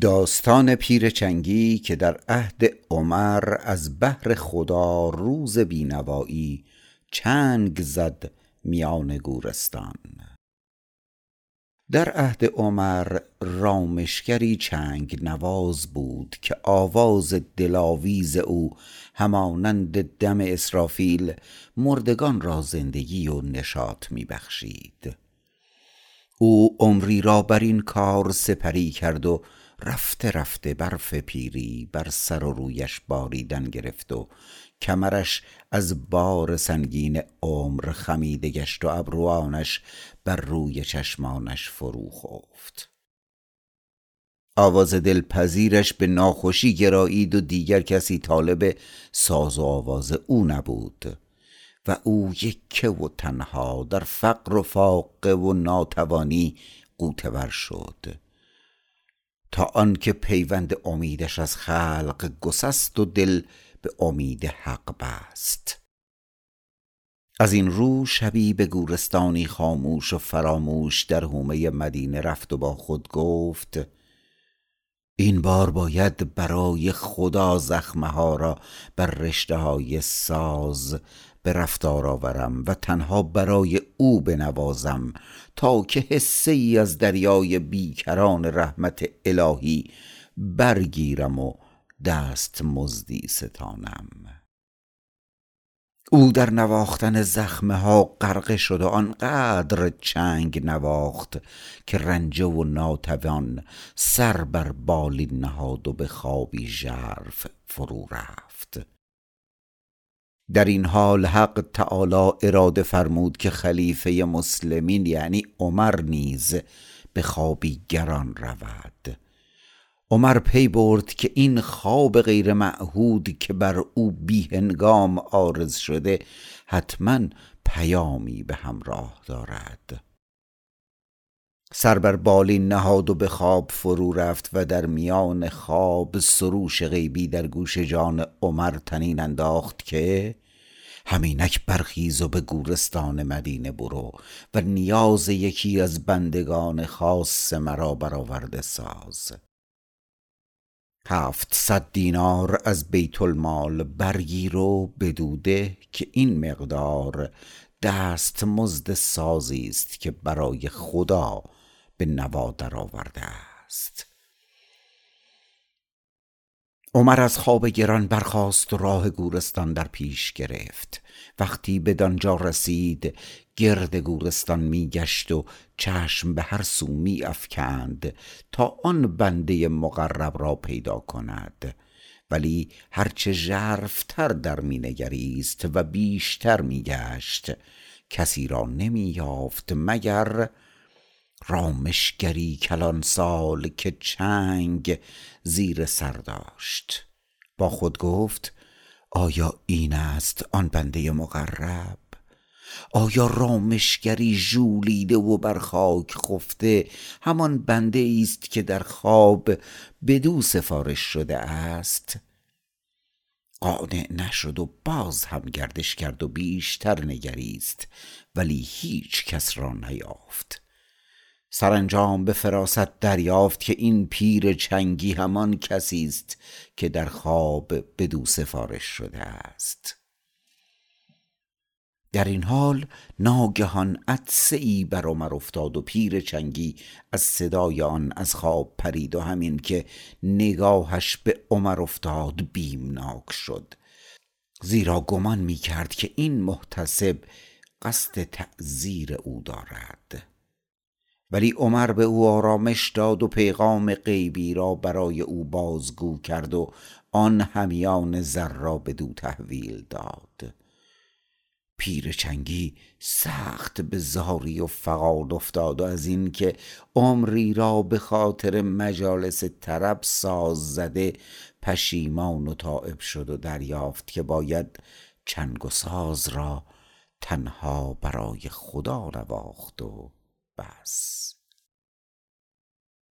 داستان پیر چنگی که در عهد عمر از بهر خدا روز بینوایی چنگ زد میان گورستان. در عهد عمر رامشگری چنگ نواز بود که آواز دلاویز او همانند دم اسرافیل مردگان را زندگی و نشاط می بخشید او عمری را بر این کار سپری کرد و رفته رفته برف پیری بر سر و رویش باریدن گرفت و کمرش از بار سنگین عمر خمیده گشت و ابروانش بر روی چشمانش فرو خفت. آواز دلپذیرش به ناخوشی گرایید و دیگر کسی طالب ساز و آواز او نبود و او یکه و تنها در فقر و فاقه و ناتوانی قوتور شد. تا آنکه پیوند امیدش از خلق گسست و دل به امید حق بست. از این رو شبی به گورستانی خاموش و فراموش در حومه مدینه رفت و با خود گفت این بار باید برای خدا زخمه ها را بر رشته های ساز به رفتار آورم و تنها برای او بنوازم تا که حصه ای از دریای بیکران رحمت الهی برگیرم و دست مزدی ستانم. او در نواختن زخمه ها غرقه شد و آنقدر چنگ نواخت که رنجه و ناتوان سر بر بالین نهاد و به خوابی ژرف فرو رفت. در این حال حق تعالی اراده فرمود که خلیفه مسلمین یعنی عمر نیز به خوابی گران رود. عمر پی برد که این خواب غیر معهود که بر او بی هنگام عارض شده حتما پیامی به همراه دارد. سر بر بالین نهاد و به خواب فرو رفت و در میان خواب سروش غیبی در گوش جان عمر تنین انداخت که همینک برخیز و به گورستان مدینه برو و نیاز یکی از بندگان خاص مرا برآورده ساز. هفتصد دینار از بیت المال برگیر و بدوده که این مقدار دست مزد سازی است که برای خدا به نوا درآورده است. عمر از خواب گران برخاست و راه گورستان در پیش گرفت. وقتی بدانجا رسید گرد گورستان میگشت و چشم به هر سو می افکند تا آن بنده مقرب را پیدا کند. ولی هرچه ژرفتر در مینگریست و بیشتر میگشت کسی را نمی یافت مگر رامشگری کلان سال که چنگ زیر سر داشت. با خود گفت آیا این است آن بنده مقرب؟ آیا رامشگری ژولیده و بر خاک خفته همان بنده است که در خواب بدو سفارش شده است؟ قانع نشد و باز هم گردش کرد و بیشتر نگریست ولی هیچ کس را نیافت. سرانجام به فراست دریافت که این پیر چنگی همان کسی است که در خواب بدو سفارش شده است. در این حال ناگهان عطسه ای بر عمر افتاد و پیر چنگی از صدای آن از خواب پرید و همین که نگاهش به عمر افتاد بیمناک شد. زیرا گمان می کرد که این محتسب قصد تعذیر او دارد. ولی عمر به او آرامش داد و پیغام غیبی را برای او بازگو کرد و آن همیان زر را بدو تحویل داد. پیر چنگی سخت به زاری و فقاد افتاد و از اینکه عمری را به خاطر مجالس طرب ساز زده پشیمان و تائب شد و دریافت که باید چنگ و ساز را تنها برای خدا نواخت و paz.